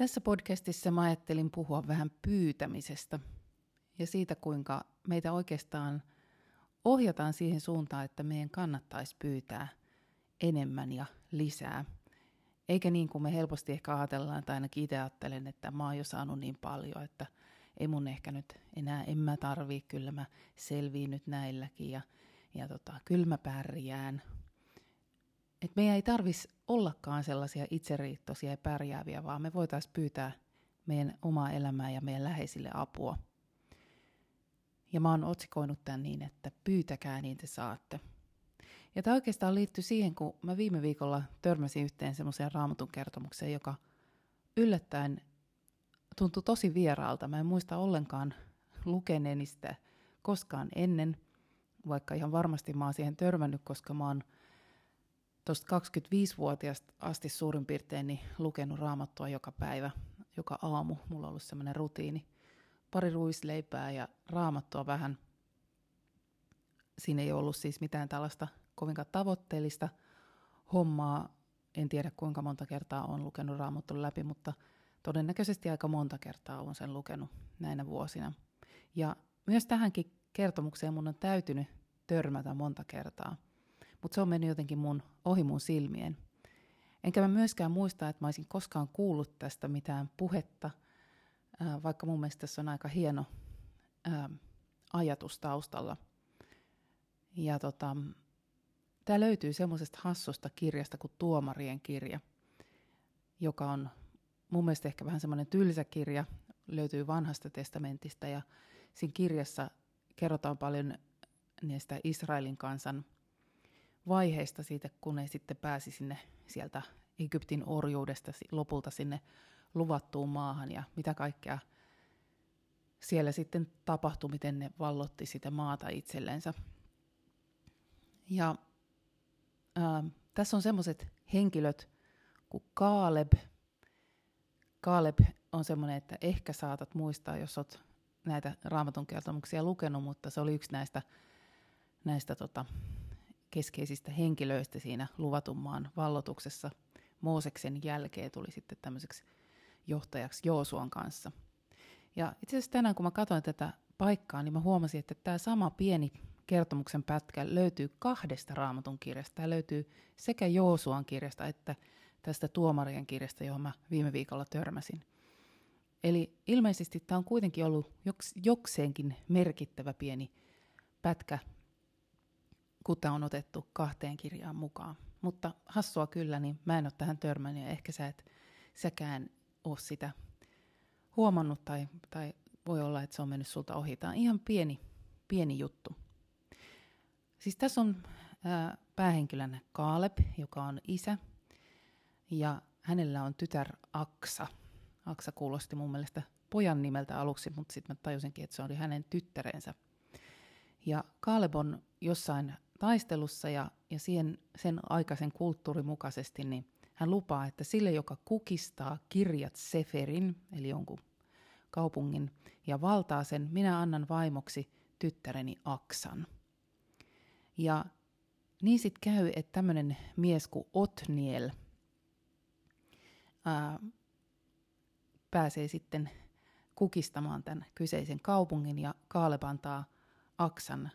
Tässä podcastissa mä ajattelin puhua vähän pyytämisestä ja siitä, kuinka meitä oikeastaan ohjataan siihen suuntaan, että meidän kannattaisi pyytää enemmän ja lisää. Eikä niin kuin me helposti ehkä ajatellaan, tai ainakin itse ajattelen, että mä oon jo saanut niin paljon, että ei mun ehkä nyt enää, en mä tarvii, kyllä mä selviin nyt näilläkin ja, ja tota, kyllä mä pärjään, että meidän ei tarvitsisi ollakaan sellaisia itseriittoisia ja pärjääviä, vaan me voitaisiin pyytää meidän omaa elämää ja meidän läheisille apua. Ja mä oon otsikoinut tämän niin, että pyytäkää niin te saatte. Ja tämä oikeastaan liittyy siihen, kun mä viime viikolla törmäsin yhteen semmoiseen raamatun kertomukseen, joka yllättäen tuntui tosi vieraalta. Mä en muista ollenkaan lukeneeni sitä koskaan ennen, vaikka ihan varmasti mä oon siihen törmännyt, koska mä oon tuosta 25-vuotiaasta asti suurin piirtein niin lukenut raamattua joka päivä, joka aamu. Mulla on ollut semmoinen rutiini. Pari ruisleipää ja raamattua vähän. Siinä ei ollut siis mitään tällaista kovinkaan tavoitteellista hommaa. En tiedä kuinka monta kertaa on lukenut raamattua läpi, mutta todennäköisesti aika monta kertaa on sen lukenut näinä vuosina. Ja myös tähänkin kertomukseen mun on täytynyt törmätä monta kertaa – mutta se on mennyt jotenkin mun, ohi mun silmien. Enkä mä myöskään muista, että mä olisin koskaan kuullut tästä mitään puhetta, vaikka mun mielestä tässä on aika hieno ajatus taustalla. Ja tota, tämä löytyy semmoisesta hassusta kirjasta kuin Tuomarien kirja, joka on mun mielestä ehkä vähän semmoinen tylsä kirja, löytyy vanhasta testamentista ja siinä kirjassa kerrotaan paljon niistä Israelin kansan – vaiheista siitä, kun ne sitten pääsi sinne sieltä Egyptin orjuudesta lopulta sinne luvattuun maahan ja mitä kaikkea siellä sitten tapahtui, miten ne vallotti sitä maata itsellensä. Ja ää, tässä on semmoiset henkilöt kuin Kaaleb. Kaaleb on semmoinen, että ehkä saatat muistaa, jos olet näitä raamatun kertomuksia lukenut, mutta se oli yksi näistä, näistä tota, keskeisistä henkilöistä siinä luvatun maan vallotuksessa. Mooseksen jälkeen tuli sitten tämmöiseksi johtajaksi Joosuan kanssa. Ja itse asiassa tänään, kun mä katsoin tätä paikkaa, niin mä huomasin, että tämä sama pieni kertomuksen pätkä löytyy kahdesta raamatun kirjasta. Tämä löytyy sekä Joosuan kirjasta että tästä tuomarien kirjasta, johon mä viime viikolla törmäsin. Eli ilmeisesti tämä on kuitenkin ollut joks, jokseenkin merkittävä pieni pätkä kuta on otettu kahteen kirjaan mukaan. Mutta hassua kyllä, niin mä en ole tähän törmännyt ja ehkä sä et säkään ole sitä huomannut tai, tai voi olla, että se on mennyt sulta ohi. Tämä on ihan pieni, pieni juttu. Siis tässä on ää, päähenkilönä Kaaleb, joka on isä, ja hänellä on tytär Aksa. Aksa kuulosti mun mielestä pojan nimeltä aluksi, mutta sitten mä tajusinkin, että se oli hänen tyttärensä. Ja Kaaleb on jossain taistelussa ja, ja siihen, sen aikaisen kulttuurin mukaisesti, niin hän lupaa, että sille, joka kukistaa kirjat Seferin, eli jonkun kaupungin, ja valtaa sen, minä annan vaimoksi tyttäreni Aksan. Ja niin sitten käy, että tämmöinen mies kuin Otniel ää, pääsee sitten kukistamaan tämän kyseisen kaupungin ja Kaaleb antaa Aksan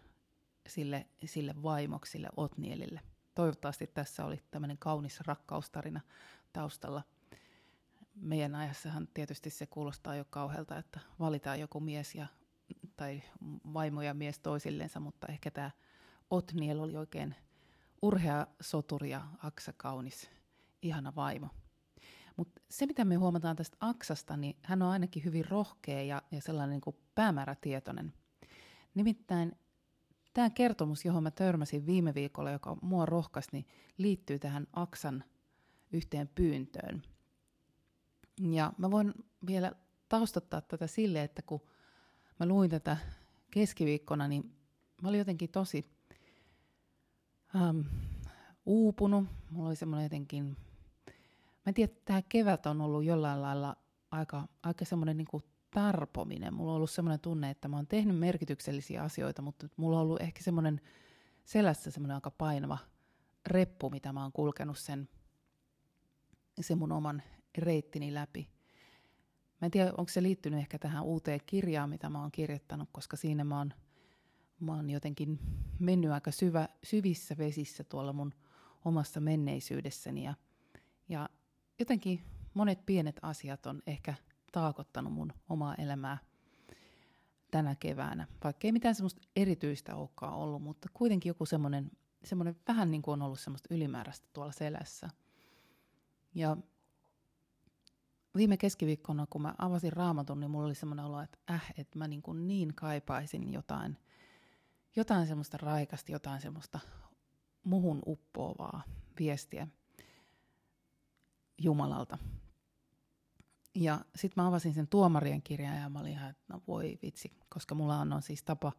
sille, sille vaimoksi, sille Otnielille. Toivottavasti tässä oli tämmöinen kaunis rakkaustarina taustalla. Meidän ajassahan tietysti se kuulostaa jo kauhealta, että valitaan joku mies ja, tai vaimo ja mies toisillensa, mutta ehkä tämä Otniel oli oikein urhea soturi ja Aksa kaunis, ihana vaimo. Mutta se, mitä me huomataan tästä Aksasta, niin hän on ainakin hyvin rohkea ja, ja sellainen niin kuin päämäärätietoinen. Nimittäin tämä kertomus, johon mä törmäsin viime viikolla, joka mua rohkaisi, niin liittyy tähän Aksan yhteen pyyntöön. Ja mä voin vielä taustottaa tätä sille, että kun mä luin tätä keskiviikkona, niin mä olin jotenkin tosi ähm, uupunut. Mulla oli semmoinen jotenkin, mä en tiedä, tämä kevät on ollut jollain lailla aika, aika semmoinen niin tarpominen. Mulla on ollut semmoinen tunne, että mä oon tehnyt merkityksellisiä asioita, mutta mulla on ollut ehkä semmoinen selässä semmoinen aika painava reppu, mitä mä oon kulkenut sen, sen mun oman reittini läpi. Mä en tiedä, onko se liittynyt ehkä tähän uuteen kirjaan, mitä mä oon kirjoittanut, koska siinä mä oon, mä oon jotenkin mennyt aika syvä, syvissä vesissä tuolla mun omassa menneisyydessäni. Ja, ja jotenkin monet pienet asiat on ehkä taakottanut mun omaa elämää tänä keväänä. Vaikka ei mitään semmoista erityistä olekaan ollut, mutta kuitenkin joku semmoinen, semmoinen vähän niin kuin on ollut semmoista ylimääräistä tuolla selässä. Ja viime keskiviikkona, kun mä avasin raamatun, niin mulla oli semmoinen olo, että äh, että mä niin, kuin niin kaipaisin jotain, jotain semmoista raikasta, jotain semmoista muhun uppoavaa viestiä Jumalalta. Ja sitten mä avasin sen tuomarien kirjan ja mä olin ihan, että no voi vitsi, koska mulla on, on siis tapa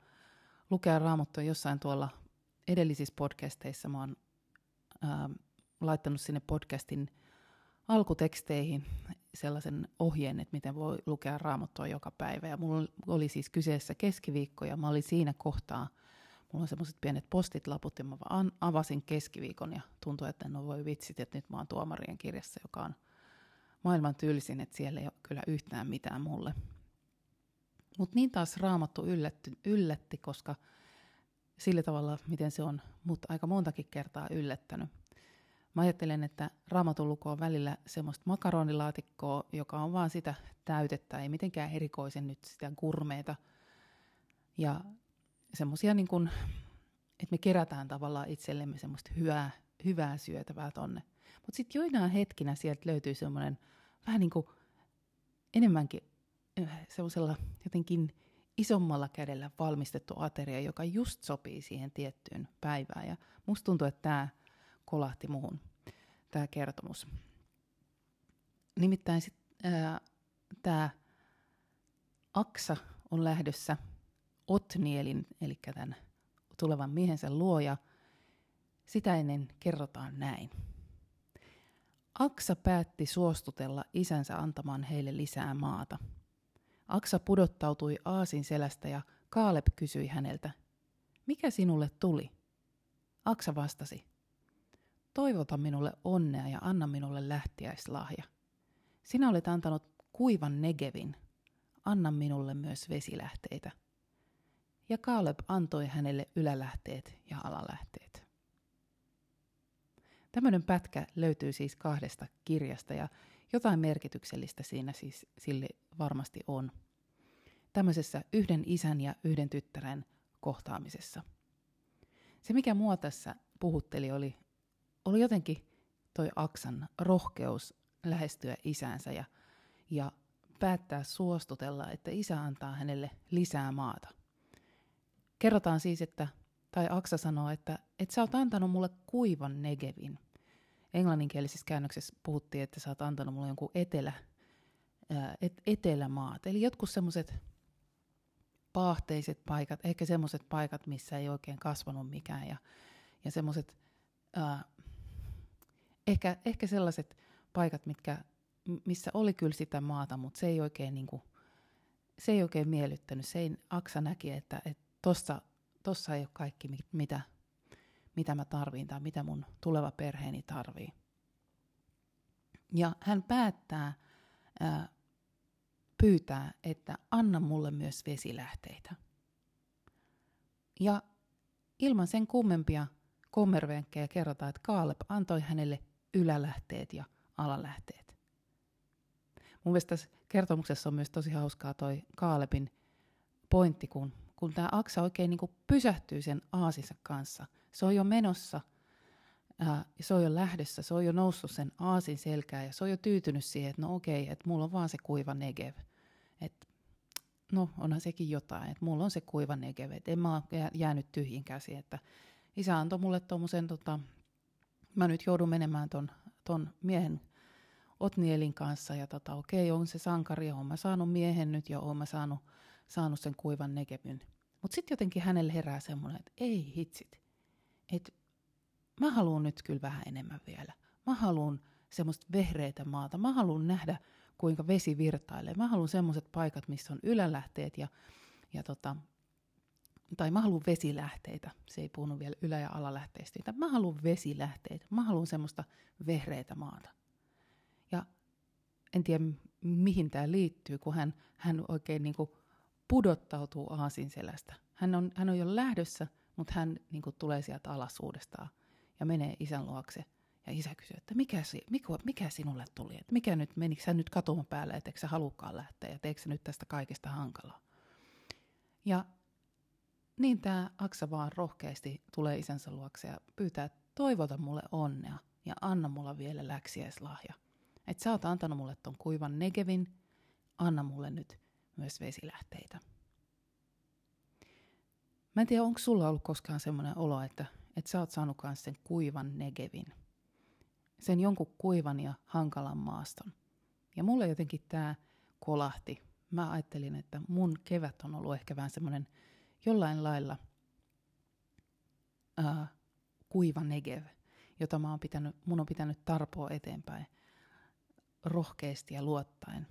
lukea raamattua jossain tuolla edellisissä podcasteissa. Mä oon ää, laittanut sinne podcastin alkuteksteihin sellaisen ohjeen, että miten voi lukea raamattua joka päivä. Ja mulla oli siis kyseessä keskiviikko ja mä olin siinä kohtaa, mulla on semmoiset pienet postit-laput ja mä vaan avasin keskiviikon ja tuntui, että no voi vitsit, että nyt mä oon tuomarien kirjassa, joka on maailman tylsin, että siellä ei ole kyllä yhtään mitään mulle. Mutta niin taas raamattu yllätty, yllätti, koska sillä tavalla, miten se on mut aika montakin kertaa yllättänyt. Mä ajattelen, että raamatun luku on välillä semmoista makaronilaatikkoa, joka on vaan sitä täytettä, ei mitenkään erikoisen nyt sitä gurmeita. Ja semmoisia niin kuin, että me kerätään tavallaan itsellemme semmoista hyvää, hyvää syötävää tonne. Mutta sitten joinain hetkinä sieltä löytyy semmoinen vähän niin kuin enemmänkin äh, semmoisella jotenkin isommalla kädellä valmistettu ateria, joka just sopii siihen tiettyyn päivään. Ja musta tuntuu, että tämä kolahti muhun, tämä kertomus. Nimittäin tämä Aksa on lähdössä Otnielin, eli tämän tulevan miehensä luoja. Sitä ennen kerrotaan näin. Aksa päätti suostutella isänsä antamaan heille lisää maata. Aksa pudottautui aasin selästä ja Kaaleb kysyi häneltä, mikä sinulle tuli? Aksa vastasi, toivota minulle onnea ja anna minulle lähtiäislahja. Sinä olet antanut kuivan negevin, anna minulle myös vesilähteitä. Ja Kaaleb antoi hänelle ylälähteet ja alalähteet. Tämmöinen pätkä löytyy siis kahdesta kirjasta ja jotain merkityksellistä siinä siis sille varmasti on. Tämmöisessä yhden isän ja yhden tyttären kohtaamisessa. Se, mikä mua tässä puhutteli, oli, oli jotenkin toi Aksan rohkeus lähestyä isänsä ja, ja päättää suostutella, että isä antaa hänelle lisää maata. Kerrotaan siis, että, tai Aksa sanoo, että, että sä oot antanut mulle kuivan negevin englanninkielisessä käännöksessä puhuttiin, että sä oot antanut mulle jonkun etelä, et, etelämaat. Eli jotkut semmoiset paahteiset paikat, ehkä semmoiset paikat, missä ei oikein kasvanut mikään. Ja, ja semmoiset, ehkä, ehkä sellaiset paikat, mitkä, missä oli kyllä sitä maata, mutta se ei oikein, niin kuin, se ei oikein miellyttänyt. Se ei, Aksa näki, että, että tossa, tossa ei ole kaikki, mitä, mitä mä tarviin tai mitä mun tuleva perheeni tarvii. Ja hän päättää ää, pyytää, että anna mulle myös vesilähteitä. Ja ilman sen kummempia kommervenkkejä kerrotaan, että Kaaleb antoi hänelle ylälähteet ja alalähteet. Mun mielestä tässä kertomuksessa on myös tosi hauskaa toi Kaalebin pointti, kun, kun tämä Aksa oikein niin pysähtyy sen aasinsa kanssa – se on jo menossa, ää, se on jo lähdössä, se on jo noussut sen aasin selkään ja se on jo tyytynyt siihen, että no okei, että mulla on vaan se kuiva negev. Että no onhan sekin jotain, että mulla on se kuiva negeve, että en mä ole jäänyt tyhjin käsi, että isä antoi mulle tuommoisen, tota, mä nyt joudun menemään ton, ton miehen Otnielin kanssa ja tota, okei, on se sankari ja oon mä saanut miehen nyt ja oon mä saanut, saanut sen kuivan negevyn. Mutta sitten jotenkin hänelle herää semmoinen, että ei hitsit, että mä haluan nyt kyllä vähän enemmän vielä. Mä haluan semmoista vehreitä maata. Mä haluan nähdä, kuinka vesi virtailee. Mä haluan semmoiset paikat, missä on ylälähteet ja, ja tota, tai mä haluan vesilähteitä. Se ei puhunut vielä ylä- ja alalähteistä. Mä haluan vesilähteitä. Mä haluan semmoista vehreitä maata. Ja en tiedä, mihin tämä liittyy, kun hän, hän oikein niin kuin pudottautuu aasin selästä. Hän on, hän on jo lähdössä, mutta hän niin kuin tulee sieltä alas uudestaan ja menee isän luokse. Ja isä kysyy, että mikä, mikä, mikä sinulle tuli? Että mikä nyt, menikö sä nyt katuman päälle, että eikö sä halukkaan lähteä ja teekö sä nyt tästä kaikesta hankalaa? Ja niin tämä Aksa vaan rohkeasti tulee isänsä luokse ja pyytää, että toivota mulle onnea ja anna mulla vielä läksiäislahja. Että sä oot antanut mulle ton kuivan negevin, anna mulle nyt myös vesilähteitä. Mä en tiedä, onko sulla ollut koskaan semmoinen olo, että, että sä oot saanut sen kuivan negevin. Sen jonkun kuivan ja hankalan maaston. Ja mulle jotenkin tämä kolahti. Mä ajattelin, että mun kevät on ollut ehkä vähän semmoinen jollain lailla ää, kuiva negev, jota mä oon pitänyt, mun on pitänyt tarpoa eteenpäin rohkeasti ja luottaen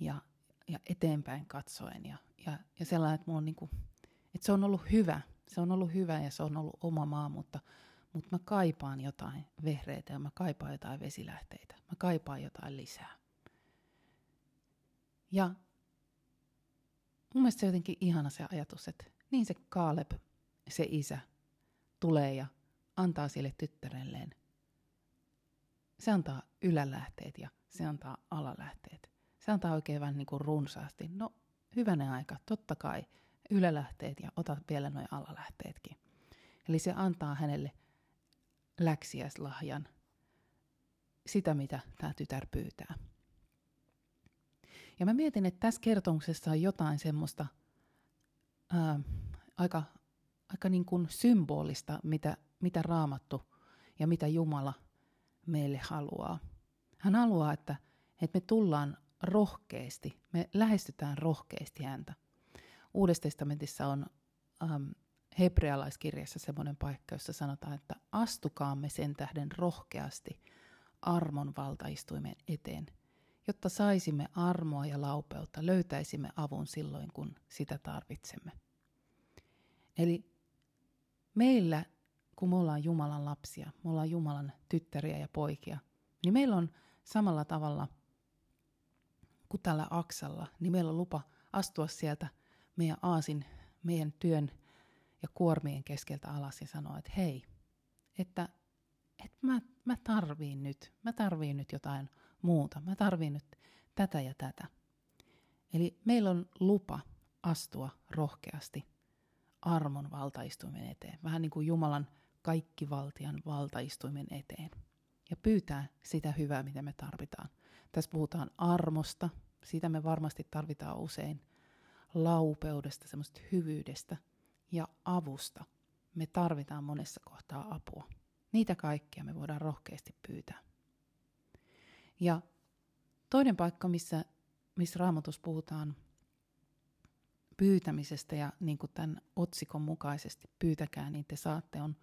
ja, ja eteenpäin katsoen. Ja, ja, ja sellainen, että, mulla on niinku, että se on ollut hyvä, se on ollut hyvä ja se on ollut oma maa, mutta, mutta mä kaipaan jotain vehreitä ja mä kaipaan jotain vesilähteitä. Mä kaipaan jotain lisää. Ja mun mielestä se jotenkin ihana se ajatus, että niin se Kaaleb, se isä, tulee ja antaa sille tyttärelleen. Se antaa ylälähteet ja se antaa alalähteet. Se antaa oikein vähän niin kuin runsaasti. No, hyvänä aika, totta kai, ylälähteet ja ota vielä noin alalähteetkin. Eli se antaa hänelle läksiäislahjan, sitä mitä tämä tytär pyytää. Ja mä mietin, että tässä kertomuksessa on jotain semmoista ää, aika, aika niin kuin symbolista, mitä, mitä raamattu ja mitä Jumala meille haluaa. Hän haluaa, että, että me tullaan rohkeasti, me lähestytään rohkeasti häntä. Uudessa testamentissa on ähm, hebrealaiskirjassa semmoinen paikka, jossa sanotaan, että astukaamme sen tähden rohkeasti armon valtaistuimen eteen, jotta saisimme armoa ja laupeutta, löytäisimme avun silloin, kun sitä tarvitsemme. Eli meillä, kun me ollaan Jumalan lapsia, me ollaan Jumalan tyttäriä ja poikia, niin meillä on samalla tavalla kuin tällä aksalla, niin meillä on lupa astua sieltä meidän aasin, meidän työn ja kuormien keskeltä alas ja sanoa, että hei, että, että mä, mä tarviin nyt, mä tarviin nyt jotain muuta, mä tarviin nyt tätä ja tätä. Eli meillä on lupa astua rohkeasti armon valtaistuimen eteen, vähän niin kuin Jumalan kaikkivaltian valtaistuimen eteen ja pyytää sitä hyvää, mitä me tarvitaan. Tässä puhutaan armosta, siitä me varmasti tarvitaan usein, laupeudesta, semmoista hyvyydestä ja avusta. Me tarvitaan monessa kohtaa apua. Niitä kaikkia me voidaan rohkeasti pyytää. Ja toinen paikka, missä, missä raamatus puhutaan pyytämisestä ja niin kuin tämän otsikon mukaisesti pyytäkää, niin te saatte, on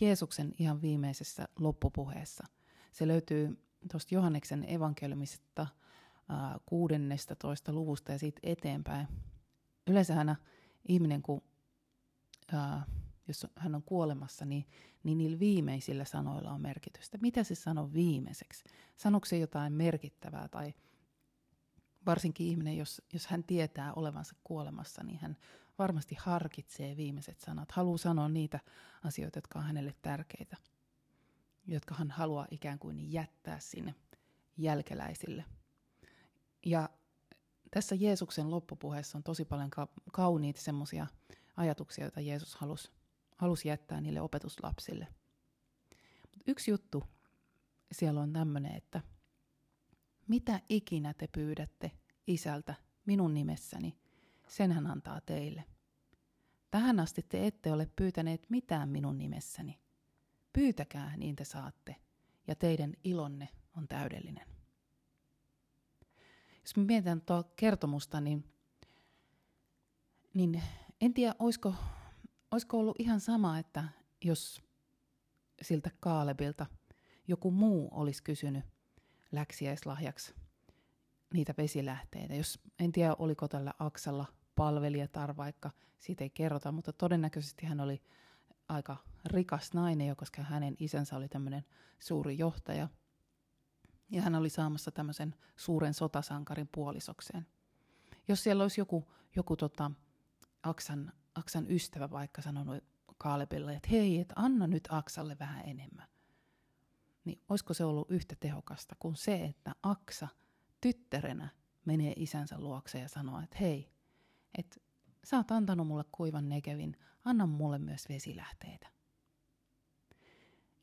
Jeesuksen ihan viimeisessä loppupuheessa. Se löytyy tuosta Johanneksen evankeliumista kuudennesta toista luvusta ja siitä eteenpäin. Yleensähän ihminen, kun, ää, jos hän on kuolemassa, niin, niin niillä viimeisillä sanoilla on merkitystä. Mitä se sanoo viimeiseksi? Sanoiko se jotain merkittävää tai varsinkin ihminen, jos, jos hän tietää olevansa kuolemassa, niin hän varmasti harkitsee viimeiset sanat, haluaa sanoa niitä asioita, jotka on hänelle tärkeitä, jotka hän haluaa ikään kuin jättää sinne jälkeläisille. Ja tässä Jeesuksen loppupuheessa on tosi paljon ka- kauniita semmoisia ajatuksia, joita Jeesus halusi, halusi jättää niille opetuslapsille. Mut yksi juttu siellä on tämmöinen, että mitä ikinä te pyydätte isältä minun nimessäni, sen hän antaa teille. Tähän asti te ette ole pyytäneet mitään minun nimessäni. Pyytäkää, niin te saatte, ja teidän ilonne on täydellinen. Jos me mietitään tuo kertomusta, niin, niin en tiedä, olisiko, olisiko ollut ihan sama, että jos siltä Kaalebilta joku muu olisi kysynyt läksiäislahjaksi niitä vesilähteitä. Jos, en tiedä, oliko tällä Aksalla palvelijatar vaikka, siitä ei kerrota, mutta todennäköisesti hän oli aika rikas nainen koska hänen isänsä oli tämmöinen suuri johtaja. Ja hän oli saamassa tämmöisen suuren sotasankarin puolisokseen. Jos siellä olisi joku, joku tota, Aksan, Aksan ystävä vaikka sanonut Kaalebille, että hei, että anna nyt Aksalle vähän enemmän. Niin olisiko se ollut yhtä tehokasta kuin se, että Aksa tyttärenä menee isänsä luokse ja sanoo, että hei, että sä oot antanut mulle kuivan nekevin, anna mulle myös vesilähteitä.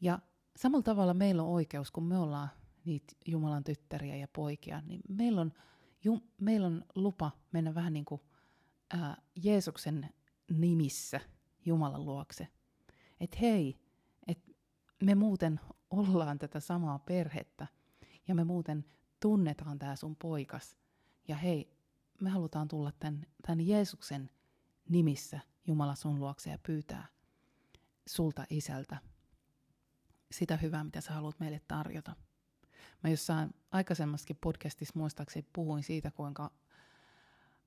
Ja samalla tavalla meillä on oikeus, kun me ollaan niitä Jumalan tyttäriä ja poikia, niin meillä on, ju, meillä on lupa mennä vähän niin kuin ää, Jeesuksen nimissä Jumalan luokse. Että hei, että me muuten ollaan tätä samaa perhettä ja me muuten tunnetaan tämä sun poikas. Ja hei, me halutaan tulla tämän, tämän Jeesuksen nimissä Jumala sun luokse ja pyytää sulta isältä sitä hyvää, mitä sä haluat meille tarjota. Mä jossain aikaisemmassakin podcastissa muistaakseni puhuin siitä, kuinka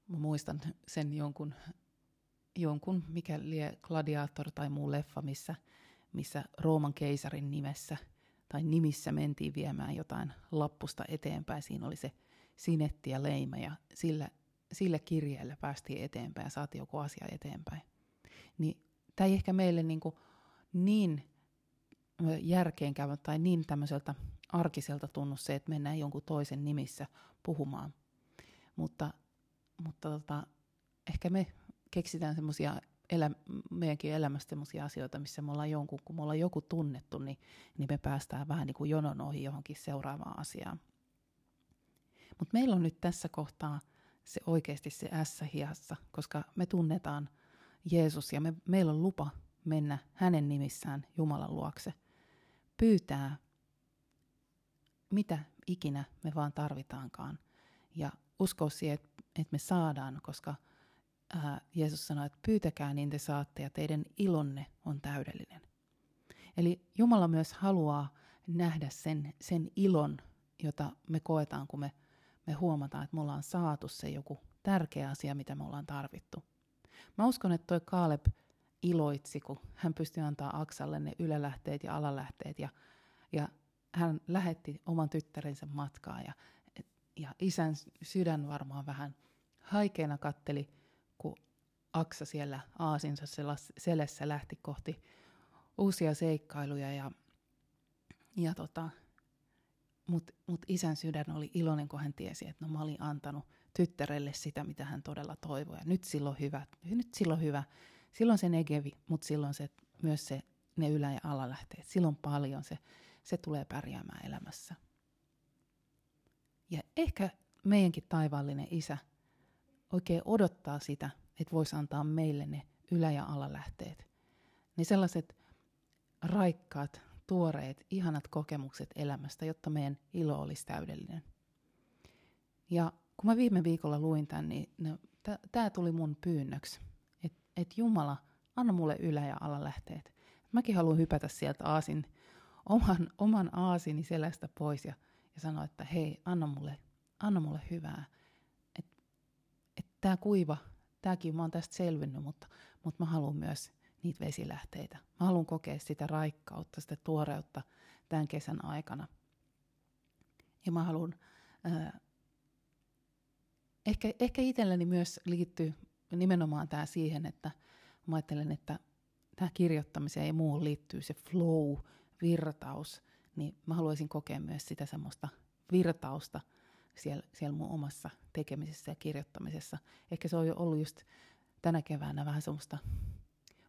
mä muistan sen jonkun, jonkun mikä lie gladiator tai muu leffa, missä, missä Rooman keisarin nimessä tai nimissä mentiin viemään jotain lappusta eteenpäin. Siinä oli se sinetti ja leima ja sillä, sillä kirjeellä päästiin eteenpäin ja saatiin joku asia eteenpäin. Niin tämä ei ehkä meille niin, kuin niin järkeenkäyvä tai niin tämmöiseltä arkiselta tunnu se, että mennään jonkun toisen nimissä puhumaan. Mutta, mutta tota, ehkä me keksitään semmoisia elä, meidänkin elämästä semmoisia asioita, missä me ollaan jonkun, kun me ollaan joku tunnettu, niin, niin me päästään vähän niin kuin jonon ohi johonkin seuraavaan asiaan. Mutta meillä on nyt tässä kohtaa se oikeasti se ässä hiassa, koska me tunnetaan Jeesus ja me, meillä on lupa mennä hänen nimissään Jumalan luokse. Pyytää mitä ikinä me vaan tarvitaankaan. Ja usko siihen, että, että me saadaan, koska ää, Jeesus sanoi, että pyytäkää niin te saatte ja teidän ilonne on täydellinen. Eli Jumala myös haluaa nähdä sen, sen ilon, jota me koetaan, kun me, me huomataan, että me ollaan saatu se joku tärkeä asia, mitä me ollaan tarvittu. Mä uskon, että toi Kaaleb iloitsi, kun hän pystyi antaa Aksalle ne ylälähteet ja alalähteet ja, ja hän lähetti oman tyttärensä matkaa ja, ja isän sydän varmaan vähän haikeena katteli, kun Aksa siellä aasinsa selässä lähti kohti uusia seikkailuja ja, ja tota, mutta mut isän sydän oli iloinen, kun hän tiesi, että no mä olin antanut tyttärelle sitä, mitä hän todella toivoi. Ja nyt silloin hyvä, nyt silloin hyvä. Silloin se negevi, mutta silloin se, myös se, ne ylä- ja alalähteet. Silloin paljon se se tulee pärjäämään elämässä. Ja ehkä meidänkin taivaallinen isä oikein odottaa sitä, että voisi antaa meille ne ylä- ja alalähteet. Ne sellaiset raikkaat, tuoreet, ihanat kokemukset elämästä, jotta meidän ilo olisi täydellinen. Ja kun mä viime viikolla luin tämän, niin no, tämä tuli mun pyynnöksi, että et Jumala, anna mulle ylä- ja alalähteet. Mäkin haluan hypätä sieltä aasin oman, oman aasini selästä pois ja, ja sanoa, että hei, anna mulle, anna mulle hyvää. Että et tämä kuiva, tämäkin mä oon tästä selvinnyt, mutta, mutta mä haluan myös niitä vesilähteitä. Mä haluan kokea sitä raikkautta, sitä tuoreutta tämän kesän aikana. Ja mä haluan, äh, ehkä, ehkä itselleni myös liittyy nimenomaan tämä siihen, että mä ajattelen, että tämä kirjoittamiseen ja muuhun liittyy se flow, virtaus, niin mä haluaisin kokea myös sitä semmoista virtausta siellä, siellä mun omassa tekemisessä ja kirjoittamisessa. Ehkä se on jo ollut just tänä keväänä vähän semmoista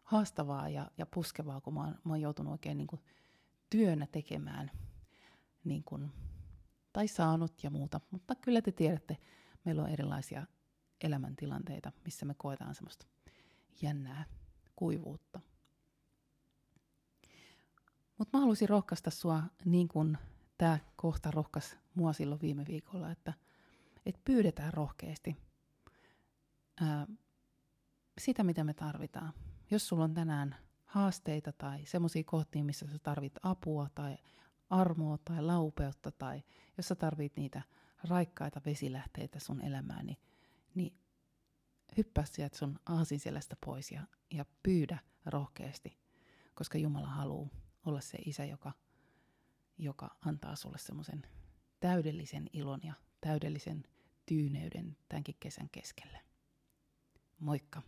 haastavaa ja, ja puskevaa, kun mä oon, mä oon joutunut oikein niin kuin työnä tekemään niin kuin, tai saanut ja muuta. Mutta kyllä te tiedätte, meillä on erilaisia elämäntilanteita, missä me koetaan semmoista jännää kuivuutta. Mutta mä haluaisin rohkaista sua niin kuin tämä kohta rohkas mua silloin viime viikolla, että, että pyydetään rohkeasti ää, sitä, mitä me tarvitaan. Jos sulla on tänään haasteita tai semmoisia kohtia, missä sä tarvit apua tai armoa tai laupeutta tai jos sä tarvit niitä raikkaita vesilähteitä sun elämään, niin, niin hyppää sieltä sun aasinselästä pois ja, ja pyydä rohkeasti, koska Jumala haluaa olla se isä, joka, joka antaa sulle semmoisen täydellisen ilon ja täydellisen tyyneyden tämänkin kesän keskelle. Moikka!